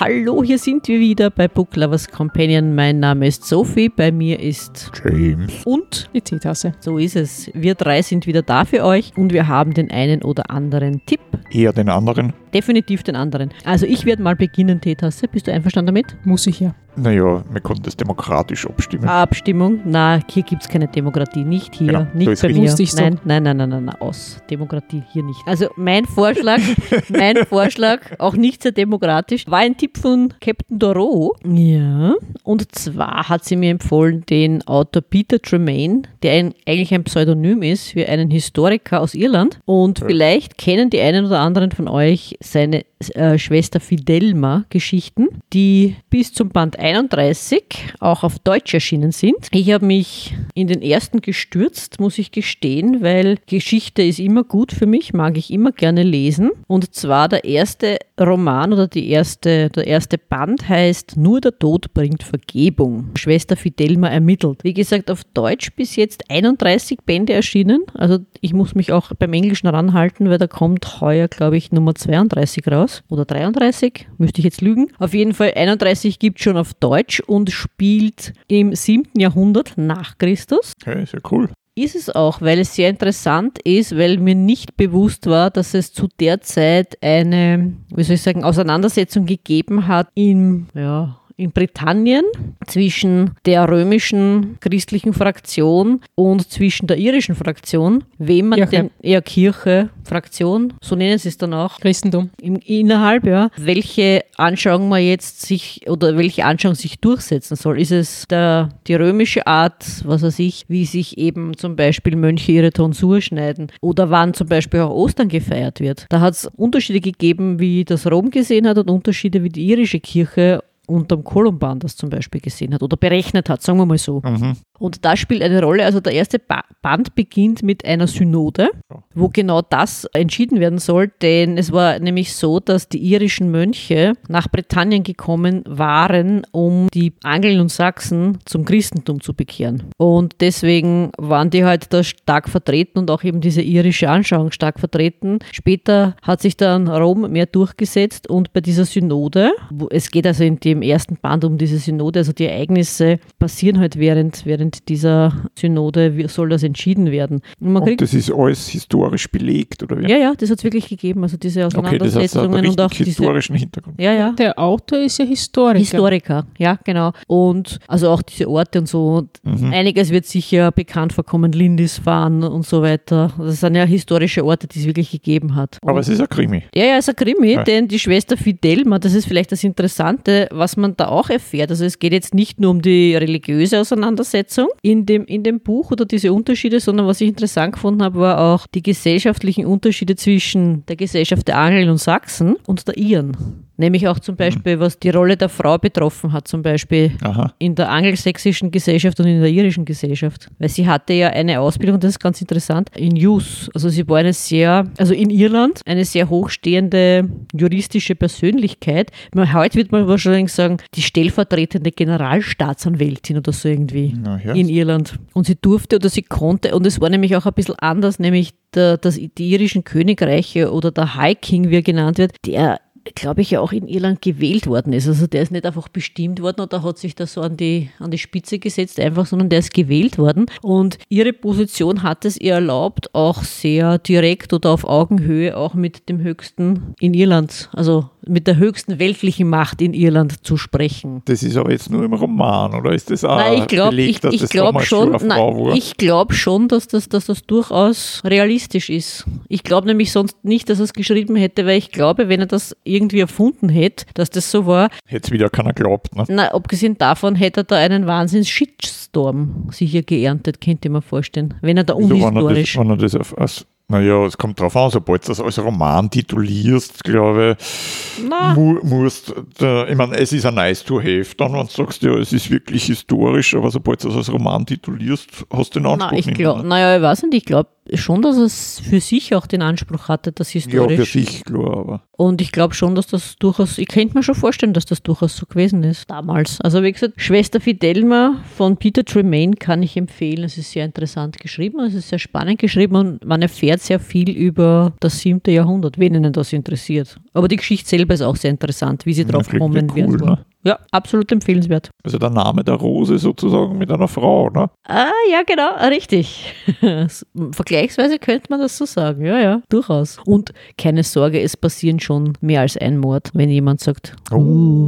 Hallo, hier sind wir wieder bei Book Lovers Companion. Mein Name ist Sophie, bei mir ist James. und Die Teetasse. so ist es. Wir drei sind wieder da für euch und wir haben den einen oder anderen Tipp. Eher den anderen. Definitiv den anderen. Also ich werde mal beginnen, Teetasse. Bist du einverstanden damit? Muss ich ja. Naja, wir konnten das demokratisch abstimmen. Abstimmung? Na, hier gibt es keine Demokratie. Nicht hier, Genau, nicht bei mir. Wusste ich so. Nein, nein, nein, nein, nein, nein, aus. Demokratie hier nicht. Also mein Vorschlag, mein Vorschlag, auch nicht sehr demokratisch, war ein Tipp von Captain Doro. Ja. Und zwar hat sie mir empfohlen, den Autor Peter Tremaine, der ein, eigentlich ein Pseudonym ist für einen Historiker aus Irland. Und vielleicht kennen die einen oder anderen von euch seine äh, Schwester Fidelma Geschichten, die bis zum Band 31 auch auf Deutsch erschienen sind. Ich habe mich in den ersten gestürzt, muss ich gestehen, weil Geschichte ist immer gut für mich, mag ich immer gerne lesen. Und zwar der erste Roman oder die erste, der erste Band heißt Nur der Tod bringt Vergebung. Schwester Fidelma ermittelt. Wie gesagt, auf Deutsch bis jetzt 31 Bände erschienen. Also ich muss mich auch beim Englischen ranhalten, weil da kommt heuer, glaube ich, Nummer 32 raus. Oder 33, müsste ich jetzt lügen. Auf jeden Fall 31 gibt es schon auf Deutsch und spielt im 7. Jahrhundert nach Christus Okay, sehr cool. ist es auch, weil es sehr interessant ist, weil mir nicht bewusst war, dass es zu der Zeit eine, wie soll ich sagen, Auseinandersetzung gegeben hat in, ja, in Britannien zwischen der römischen christlichen Fraktion und zwischen der irischen Fraktion, wem man Kirche. denn, ja, Kirche, Fraktion, so nennen sie es dann auch, Christentum. im, innerhalb, ja, welche Anschauung man jetzt sich oder welche Anschauung sich durchsetzen soll. Ist es der, die römische Art, was weiß ich, wie sich eben zum Beispiel Mönche ihre Tonsur schneiden oder wann zum Beispiel auch Ostern gefeiert wird. Da hat es Unterschiede gegeben, wie das Rom gesehen hat und Unterschiede, wie die irische Kirche unterm Kolumban das zum Beispiel gesehen hat oder berechnet hat, sagen wir mal so. Mhm. Und das spielt eine Rolle. Also der erste ba Band beginnt mit einer Synode, wo genau das entschieden werden soll, denn es war nämlich so, dass die irischen Mönche nach Britannien gekommen waren, um die Angeln und Sachsen zum Christentum zu bekehren. Und deswegen waren die halt da stark vertreten und auch eben diese irische Anschauung stark vertreten. Später hat sich dann Rom mehr durchgesetzt und bei dieser Synode, es geht also in dem ersten Band um diese Synode, also die Ereignisse passieren halt während, während dieser Synode, wie soll das entschieden werden. Und man Und kriegt das ist alles historisch belegt, oder wie? ja, ja, das hat es wirklich gegeben. Also diese okay, das heißt, Auseinandersetzungen und auch richtig diese. historischen Hintergrund. Ja, ja. Der Autor ist ja Historiker. Historiker, ja, genau. Und also auch diese Orte und so. Und Mhm. Einiges wird sicher bekannt vorkommen, Lindisfarne und so weiter. Das sind ja historische Orte, die es wirklich gegeben hat. Aber Und- es ist ein Krimi. ja, ja, es ist ein Krimi, Ja. denn die Schwester Fidelma, das ist vielleicht das Interessante, was man da auch erfährt. Also es geht jetzt nicht nur um die religiöse Auseinandersetzung in dem, in dem Buch oder diese Unterschiede, sondern was ich interessant gefunden habe, war auch die gesellschaftlichen Unterschiede zwischen der Gesellschaft der Angel und Sachsen und der Iren. Nämlich auch zum Beispiel, was die Rolle der Frau betroffen hat, zum Beispiel Aha. in der angelsächsischen Gesellschaft und in der irischen Gesellschaft. Weil sie hatte ja eine Ausbildung, das ist ganz interessant, in Jus. Also sie war eine sehr, also in Irland, eine sehr hochstehende juristische Persönlichkeit. Man, heute wird man wahrscheinlich sagen, die stellvertretende Generalstaatsanwältin oder so irgendwie Na, ja. in Irland. Und sie durfte oder sie konnte, und es war nämlich auch ein bisschen anders, nämlich der, das, die irischen Königreiche oder der High King, wie er genannt wird, der glaube ich, ja auch in Irland gewählt worden ist. Also der ist nicht einfach bestimmt worden oder hat sich da so an die, an die Spitze gesetzt, einfach, sondern der ist gewählt worden. Und ihre Position hat es ihr erlaubt, auch sehr direkt oder auf Augenhöhe auch mit dem höchsten in Irland, also mit der höchsten weltlichen Macht in Irland zu sprechen. Das ist aber jetzt nur im Roman, oder ist das auch Nein, ich glaube belegt, ich, dass ich das glaub schon, nein, ich glaub schon, dass das, dass das durchaus realistisch ist. Ich glaube nämlich sonst nicht, dass er es geschrieben hätte, weil ich glaube, wenn er das irgendwie erfunden hätte, dass das so war, Hätte wieder keiner glaubt. Ne? na, abgesehen davon hätte er da einen wahnsinns Shitstorm sicher geerntet, könnte ich mir vorstellen. Wenn er da Wieso, wenn er das, unhistorisch. wenn er das auf, als, naja, es kommt drauf an, sobald du das als Roman titulierst, glaube ich, mu musst, der, ich meine, es ist ein nice to have, dann, wenn du sagst, ja, es ist wirklich historisch, aber sobald du das als Roman titulierst, hast du den Anspruch na, ich nicht glaube, mehr, ne? naja, ich weiß nicht, ich glaube, schon, dass es für sich auch den Anspruch hatte, das Ja, für historisch. sich, klar, aber. Und ich glaube schon, dass das durchaus, ich könnte mir schon vorstellen, dass das durchaus so gewesen ist damals. Also wie gesagt, Schwester Fidelma von Peter Tremaine kann ich empfehlen. Es ist sehr interessant geschrieben, es ist sehr spannend geschrieben und man erfährt sehr viel über das siebte Jahrhundert, wen ihnen das interessiert. Aber die Geschichte selber ist auch sehr interessant, wie sie drauf gekommen wird. cool, ne? Ja, absolut empfehlenswert. Also der Name der Rose sozusagen mit einer Frau, ne? Ah, ja, genau, richtig. Vergleichsweise könnte man das so sagen. Ja, ja, durchaus. Und keine Sorge, es passieren schon mehr als ein Mord, wenn jemand sagt, uh.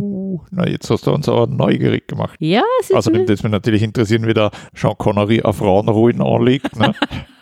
Oh, na jetzt hast du uns aber neugierig gemacht. Ja, es ist Außerdem würde es mich natürlich interessieren, wie der Sean Connery auf Frauenruhen anlegt. Ne?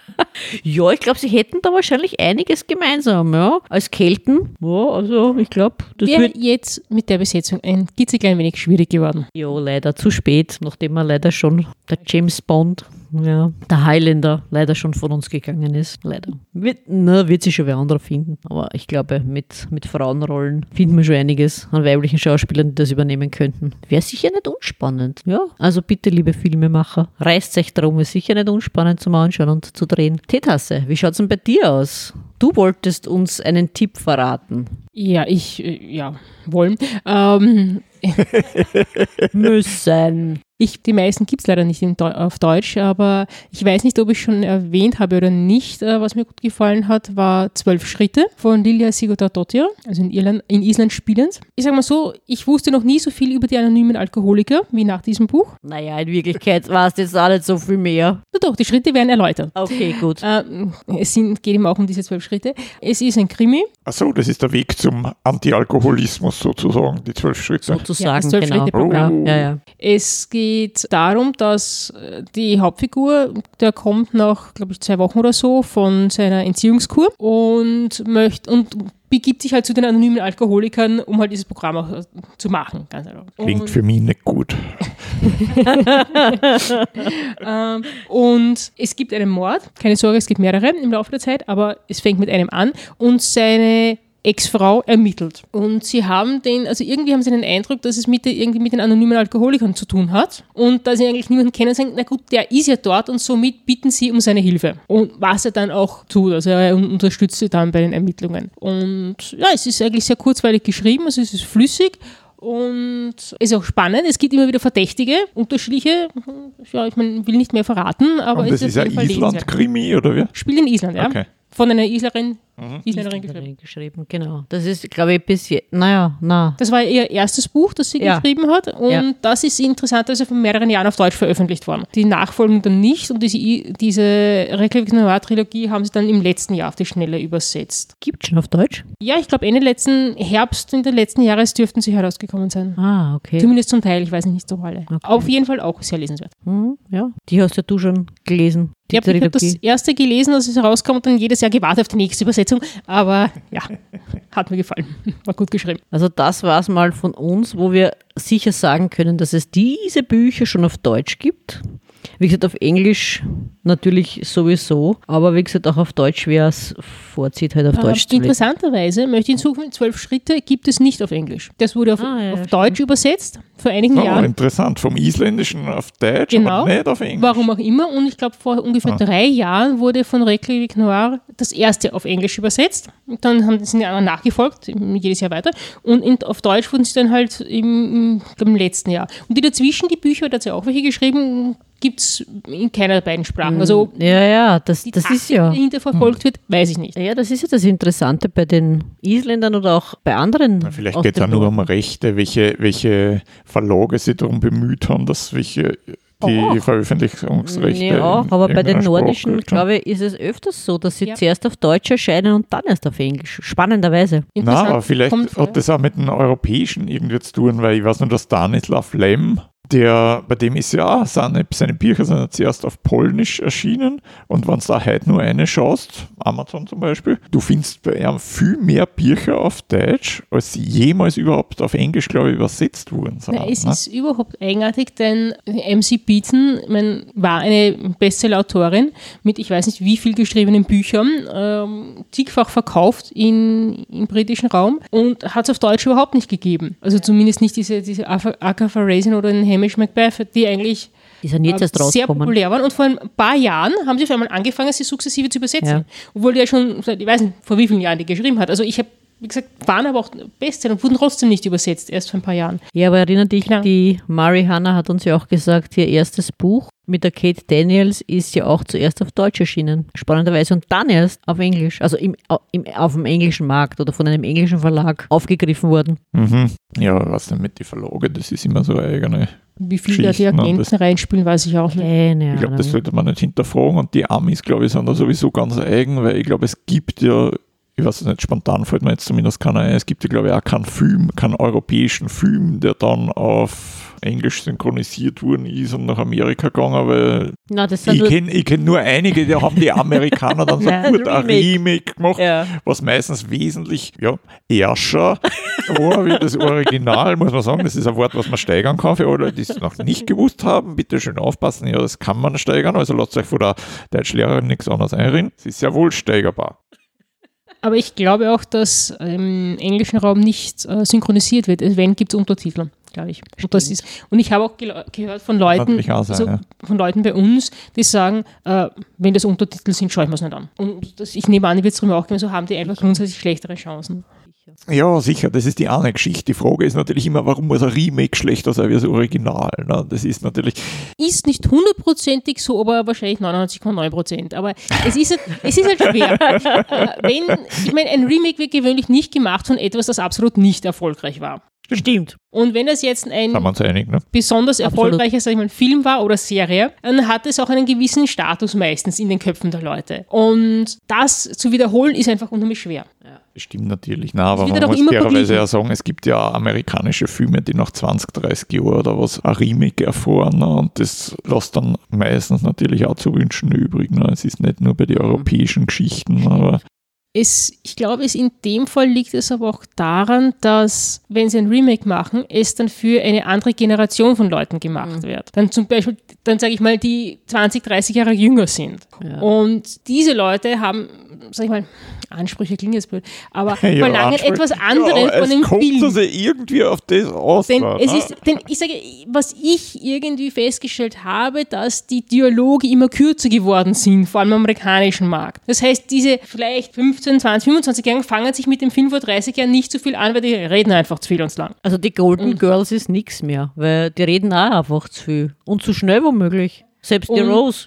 Ja, ich glaube, sie hätten da wahrscheinlich einiges gemeinsam, ja. Als Kelten. Ja, also ich glaube, das Wäre wird. jetzt mit der Besetzung ein klitzeklein wenig schwierig geworden. Ja, leider zu spät, nachdem er leider schon der James Bond, ja, der Highlander leider schon von uns gegangen ist. Leider. Wird, na, wird sich schon wer anderer finden. Aber ich glaube, mit, mit Frauenrollen finden wir schon einiges an weiblichen Schauspielern, die das übernehmen könnten. Wäre sicher nicht unspannend. Ja, also bitte, liebe Filmemacher, reißt euch darum, ist sicher nicht unspannend zum Anschauen und zu drehen. Teetasse, wie schaut es denn bei dir aus? Du wolltest uns einen Tipp verraten. Ja, ich, äh, ja, wollen. Ähm, Müssen. Ich, die meisten gibt es leider nicht in Deu auf Deutsch, aber ich weiß nicht, ob ich schon erwähnt habe oder nicht. Äh, was mir gut gefallen hat, war Zwölf Schritte von Lilia Sigurdardottir, also in, Irland, in Island spielend. Ich sage mal so, ich wusste noch nie so viel über die anonymen Alkoholiker wie nach diesem Buch. Naja, in Wirklichkeit war es jetzt auch nicht so viel mehr. Na doch, die Schritte werden erläutert. Okay, gut. Ähm, es sind, geht eben auch um diese zwölf Schritte. Es ist ein Krimi. Achso, das ist der Weg zum Antialkoholismus sozusagen, die zwölf Schritte. Sozusagen, das genau. Zwölf-Schritte-Programm. Ja, ja, ja. Es geht darum, dass äh, die Hauptfigur, der kommt nach, glaube ich, zwei Wochen oder so von seiner Entziehungskur und möchte und begibt sich halt zu den anonymen Alkoholikern, um halt dieses Programm auch äh, zu machen. Ganz einfach. Klingt Und- für mich nicht gut. Ähm, und es gibt einen Mord, keine Sorge, es gibt mehrere im Laufe der Zeit, aber es fängt mit einem an und seine Ex-Frau ermittelt. Und sie haben den, also irgendwie haben sie den Eindruck, dass es mit, der- irgendwie mit den anonymen Alkoholikern zu tun hat. Und da sie eigentlich niemanden kennen, sagen, na gut, der ist ja dort und somit bitten sie um seine Hilfe. Und was er dann auch tut, also er un- unterstützt sie dann bei den Ermittlungen. Und ja, es ist eigentlich sehr kurzweilig geschrieben, also es ist flüssig. Und es ist auch spannend. Es gibt immer wieder Verdächtige, unterschiedliche. Ja, ich mein, will nicht mehr verraten, aber Und es das ist auf ein. Island-Krimi, oder wie? Spielt in Island, ja. Okay. Von einer Islerin, Isländerin geschrieben. Isländerin geschrieben, genau. Das ist, glaube ich, bis jetzt, naja, na. Das war ihr erstes Buch, das sie Ja. geschrieben hat. Und Ja. das ist interessanterweise vor mehreren Jahren auf Deutsch veröffentlicht worden. Die Nachfolgen dann nicht. Und diese, diese Reykjavik Noir-Trilogie haben sie dann im letzten Jahr auf die Schnelle übersetzt. Gibt schon auf Deutsch? Ja, ich glaube, Ende letzten Herbst in den letzten Jahres dürften sie herausgekommen sein. Ah, okay. Zumindest zum Teil, ich weiß nicht so alle. Okay. Auf jeden Fall auch sehr lesenswert. Hm, ja, die hast ja du schon gelesen. Die Ich habe hab das Trilogie. erste gelesen, als es herauskam und dann jedes Jahr gewartet auf die nächste Übersetzung. Aber ja, hat mir gefallen. War gut geschrieben. Also das war es mal von uns, wo wir sicher sagen können, dass es diese Bücher schon auf Deutsch gibt. Wie gesagt, auf Englisch natürlich sowieso, aber wie gesagt, auch auf Deutsch, wer es vorzieht, halt auf Ähm, Deutsch zu lesen. interessanterweise möchte ich hinzufügen, zwölf Schritte gibt es nicht auf Englisch. Das wurde auf, Ah, ja, auf. Deutsch übersetzt vor einigen Oh, Jahren. interessant. Vom Isländischen auf Deutsch, Genau. aber nicht auf Englisch. Warum auch immer. Und ich glaube, vor ungefähr Ah. drei Jahren wurde von Reykjavik Noir das erste auf Englisch übersetzt. Und dann haben sind die anderen nachgefolgt, jedes Jahr weiter. Und in, auf Deutsch wurden sie dann halt im, im, im letzten Jahr. Und die dazwischen, die Bücher, da hat sie auch welche geschrieben, gibt es in keiner der beiden Sprachen. Also Ja, ja, das, die das ist Taktik, ja. die dahinter verfolgt wird, weiß ich nicht. Ja, das ist ja das Interessante bei den Isländern oder auch bei anderen. Na, Vielleicht geht es auch nur um. Rechte, welche, welche Verlage sich darum bemüht haben, dass welche die Auch. Veröffentlichungsrechte. Ja, in aber bei den nordischen, glaube ich, ist es öfters so, dass sie Ja. zuerst auf Deutsch erscheinen und dann erst auf Englisch. Spannenderweise. Na, aber vielleicht kommt hat das auch mit dem Europäischen irgendwie zu tun, weil ich weiß nur, dass Stanislav Lem, der, bei dem ist ja seine, seine Bücher sind ja zuerst auf Polnisch erschienen und wenn du da heute nur eine schaust, Amazon zum Beispiel, du findest bei ihm viel mehr Bücher auf Deutsch, als sie jemals überhaupt auf Englisch, glaube ich, übersetzt wurden. sind, es ne? ist überhaupt eigenartig, denn MC Beaton mein, war eine Bestseller-Autorin mit ich weiß nicht wie viel geschriebenen Büchern, ähm, zigfach verkauft in, im britischen Raum und hat es auf Deutsch überhaupt nicht gegeben. Also zumindest nicht diese, diese Agatha Raisin oder den Hamish Macbeth, die eigentlich Ist ja jetzt erst sehr populär waren. Und vor ein paar Jahren haben sie auf einmal angefangen, sie sukzessive zu übersetzen. Ja. Obwohl die ja schon, seit- ich weiß nicht, vor wie vielen Jahren die geschrieben hat. Also ich habe, wie gesagt, waren aber auch Bestseller und wurden trotzdem nicht übersetzt, erst vor ein paar Jahren. Ja, aber erinnere dich, Genau. die Mari Hanna hat uns ja auch gesagt, ihr erstes Buch mit der Kate Daniels ist ja auch zuerst auf Deutsch erschienen. Spannenderweise. Und dann erst auf Englisch. Also im, im, auf dem englischen Markt oder von einem englischen Verlag aufgegriffen worden. Mhm. Ja, was denn mit den Verlagen, das ist immer so eine eigene. Wie viel da die ne, Agenten reinspielen, weiß ich auch nicht. Keine Ich glaube, das sollte man nicht hinterfragen. Und die Amis, glaube ich, sind da sowieso ganz eigen, weil ich glaube, es gibt ja, ich weiß es nicht, spontan fällt mir jetzt zumindest keiner ein, es gibt ja, glaube ich, auch keinen Film, keinen europäischen Film, der dann auf Englisch synchronisiert worden ist und nach Amerika gegangen, weil sind ich kenne kenn nur einige, die haben die Amerikaner dann so Ja, gut ein Remake. Gemacht, ja. was meistens wesentlich ja, erscher war wie das Original, muss man sagen. Das ist ein Wort, was man steigern kann für alle, die es noch nicht gewusst haben. Bitte schön aufpassen, ja, das kann man steigern. Also lasst euch von der Deutschlehrerin nichts anderes einreden. Es ist sehr wohl steigerbar. Aber ich glaube auch, dass im englischen Raum nicht äh, synchronisiert wird. Wenn, gibt es Untertitel, glaube ich. Und, das ist, und ich habe auch gehört von Leuten, sein, also ja. von Leuten bei uns, die sagen, äh, wenn das Untertitel sind, schaue ich mir es nicht an. Und das, ich nehme an, wird es drüber auch geben, so haben die einfach grundsätzlich schlechtere Chancen. Ja, sicher, das ist die eine Geschichte. Die Frage ist natürlich immer, warum muss ein Remake schlechter sein wie das Original? Ne? Das ist natürlich, Ist nicht hundertprozentig so, aber wahrscheinlich 99,9 Prozent. Aber es ist, halt- es ist halt schwer. Wenn, ich meine, ein Remake wird gewöhnlich nicht gemacht von etwas, das absolut nicht erfolgreich war. Stimmt. Und wenn das jetzt ein einig, ne? besonders erfolgreicher sag ich mal, Film war oder Serie, dann hat es auch einen gewissen Status meistens in den Köpfen der Leute. Und das zu wiederholen ist einfach unheimlich schwer. Das stimmt natürlich. Na, aber man ja muss fairerweise ja sagen, es gibt ja amerikanische Filme, die nach 20, 30 Jahren oder was ein Remake erfahren. Ne? Und das lässt dann meistens natürlich auch zu wünschen übrig. Ne? Es ist nicht nur bei den europäischen Geschichten, aber Es, ich glaube, es in dem Fall liegt es aber auch daran, dass, wenn sie ein Remake machen, es dann für eine andere Generation von Leuten gemacht wird. Dann zum Beispiel, dann sage ich mal, die 20, 30 Jahre jünger sind. Ja. Und diese Leute haben, sag ich mal, Ansprüche klingen jetzt blöd, aber Ja, verlangen Ansprüche. etwas ja, anderes aber von dem kommt Film. also irgendwie auf das aus. Denn es ist, denn ich sage, was ich irgendwie festgestellt habe, dass die Dialoge immer kürzer geworden sind, vor allem im amerikanischen Markt. Das heißt, diese vielleicht 15, 20, 25-Jährigen fangen sich mit dem Film vor 30 Jahren nicht so viel an, weil die reden einfach zu viel und zu lang. Also die Golden Girls ist nichts mehr, weil die reden auch einfach zu viel. Und zu schnell womöglich. Selbst die Und- Rose.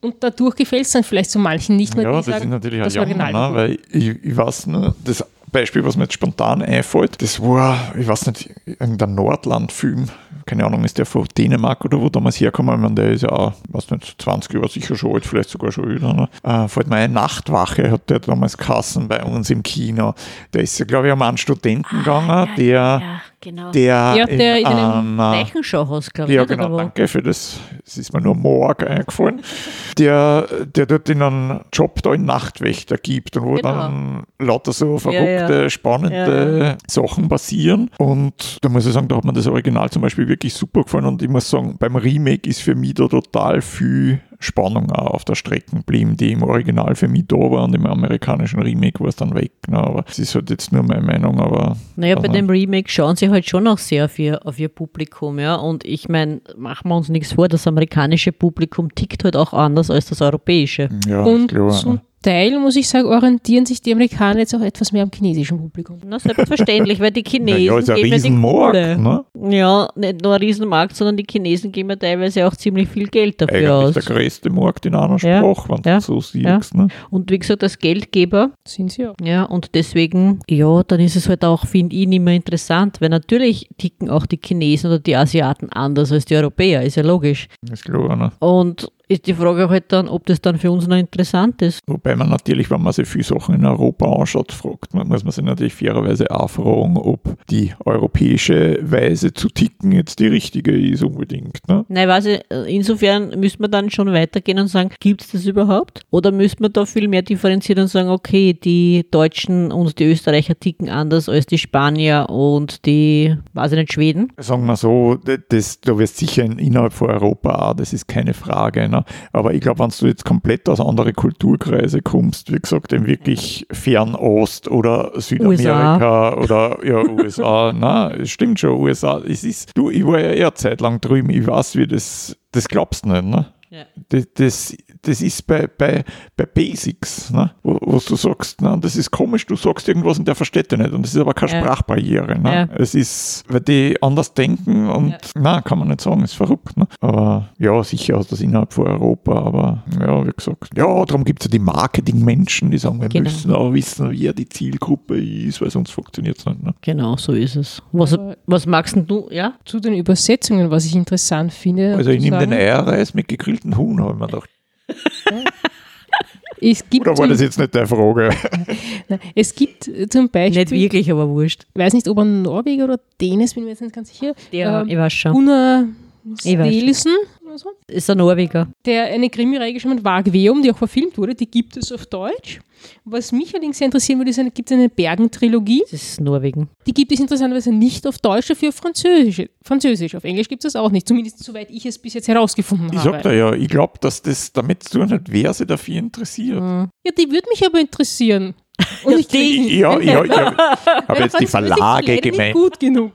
Und dadurch gefällt es dann vielleicht so manchen nicht mehr, Ja, die das sagen, ist natürlich das Jammer, Original ne? weil ich, ich weiß nur, das Beispiel, was mir jetzt spontan einfällt, das war, ich weiß nicht, irgendein Nordland-Film, keine Ahnung, ist der von Dänemark oder wo damals herkommen, ich meine, der ist ja auch, weiß nicht, 20 Jahre sicher schon alt, vielleicht sogar schon älter, ne? äh, fällt mir ein, Nachtwache hat der damals Kassen bei uns im Kino, der ist ja, glaube ich, um einen Studenten gegangen, der, Ja, genau. der, Ja, der in einem einer- Leichenschauhaus, glaube ich. ja, genau, danke für das. Es ist mir nur morgen eingefallen. Der, der dort in einen Job da in Nachtwächter gibt und wo Genau. dann lauter so verrückte, Ja, ja. spannende Sachen passieren. Und da muss ich sagen, da hat mir das Original zum Beispiel wirklich super gefallen. Und ich muss sagen, beim Remake ist für mich da total viel Spannung auch auf der Strecke geblieben, die im Original für mich da war und im amerikanischen Remake war es dann weg. Ne? Aber es ist halt jetzt nur meine Meinung, aber Naja, bei dem Remake schauen sie halt schon auch sehr auf ihr, auf ihr Publikum, ja. Und ich meine, machen wir uns nichts vor, das amerikanische Publikum tickt halt auch anders als das europäische. ja, Und klar. zum Teil, muss ich sagen, orientieren sich die Amerikaner jetzt auch etwas mehr am chinesischen Publikum. Na, selbstverständlich, weil die Chinesen ja, ist ein geben ja die Riesenmarkt, ne? Ja, nicht nur ein Riesenmarkt, sondern die Chinesen geben ja teilweise auch ziemlich viel Geld dafür Eigentlich aus. der größte Markt in einer Ja, Sprache, wenn ja, du so siehst. Ne? Und wie gesagt, als Geldgeber Sind sie ja. Ja, und deswegen, ja, dann ist es halt auch, finde ich, nicht mehr interessant, weil natürlich ticken auch die Chinesen oder die Asiaten anders als die Europäer, ist ja logisch. Ist klar. Ne? Und ist die Frage halt dann, ob das dann für uns noch interessant ist. Wobei man natürlich, wenn man sich viele Sachen in Europa anschaut, fragt, man, muss man sich natürlich fairerweise auch fragen, ob die europäische Weise zu ticken jetzt die richtige ist unbedingt. Ne? Nein, weiß ich, insofern müsste man dann schon weitergehen und sagen, gibt es das überhaupt? Oder müsste man da viel mehr differenzieren und sagen, okay, die Deutschen und die Österreicher ticken anders als die Spanier und die, weiß ich nicht, Schweden? Sagen wir so, das, da wirst sicher in, innerhalb von Europa das ist keine Frage, Ne? Aber ich glaube, wenn du jetzt komplett aus anderen Kulturkreise kommst, wie gesagt, in wirklich Fernost oder Südamerika oder ja, USA, na, es stimmt schon, USA, es ist, du, ich war ja eher zeitlang drüben, ich weiß, wie das, das glaubst du nicht, ne? Ja. Das, das, das ist bei, bei, bei Basics, ne? wo, wo du sagst, ne? das ist komisch, du sagst irgendwas und der versteht dich nicht. Und das ist aber keine Ja. Sprachbarriere. Ne? Ja. Es ist, weil die anders denken und na, kann man nicht sagen, ist verrückt. Ne? Aber ja, sicher ist das innerhalb von Europa, aber ja, wie gesagt, ja, darum gibt es ja die Marketingmenschen, die sagen, wir Genau. müssen auch wissen, wer die Zielgruppe ist, weil sonst funktioniert es nicht. Ne? Genau, so ist es. Was, was magst denn du? Ja? Zu den Übersetzungen, was ich interessant finde. Also ich nehme den Eierreis mit gegrillten Huhn, habe ich mir gedacht. Es gibt, Oder war das jetzt nicht deine Frage? Es gibt zum Beispiel, Nicht wirklich, aber wurscht. ich weiß nicht, ob er Norweger oder Dänes, bin mir jetzt nicht ganz sicher, Der, ähm, ich weiß schon. Gunnar Ich weiß schon. Stelissen oder so, Ist ein Norweger. der eine Krimireihe geschrieben hat, Wagveum, die auch verfilmt wurde, die gibt es auf Deutsch. Was mich allerdings sehr interessieren würde, ist, eine, gibt es eine Bergen-Trilogie. Das ist Norwegen. Die gibt es interessanterweise nicht auf Deutsch, dafür auf Französisch. Französisch. Auf Englisch gibt es das auch nicht, zumindest soweit ich es bis jetzt herausgefunden Ich habe. sag da ja, ich glaube, dass das damit zu tun hat, wer sich dafür interessiert. Mhm. Ja, die würde mich aber interessieren. Und ich die- Ja, ja, ich habe hab jetzt die Verlage leider nicht gemeint. gut genug.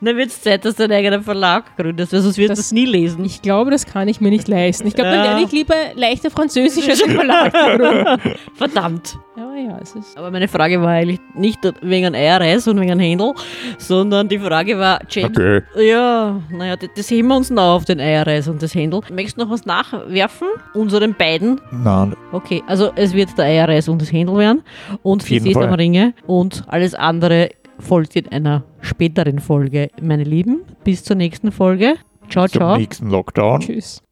Dann wird es Zeit, dass du einen eigenen Verlag gründest, weil sonst wirst du Das- das nie lesen. Ich glaube, das kann ich mir nicht leisten. Ich glaube, dann Ja. lerne ich lieber leichter Französisch als im Verlag. Verdammt. ja, ja, es ist. Aber meine Frage war eigentlich nicht wegen Eierreis und wegen einem Händel, sondern die Frage war, James, Okay. ja, naja, das, das heben wir uns noch auf den Eierreis und das Händel. Möchtest du noch was nachwerfen? Unseren beiden? Nein, Okay, also es wird der Eierreis und das Händel werden und die. Sesamringe und alles andere folgt in einer späteren Folge. Meine Lieben, bis zur nächsten Folge. Ciao, zum ciao. nächsten Lockdown. Tschüss.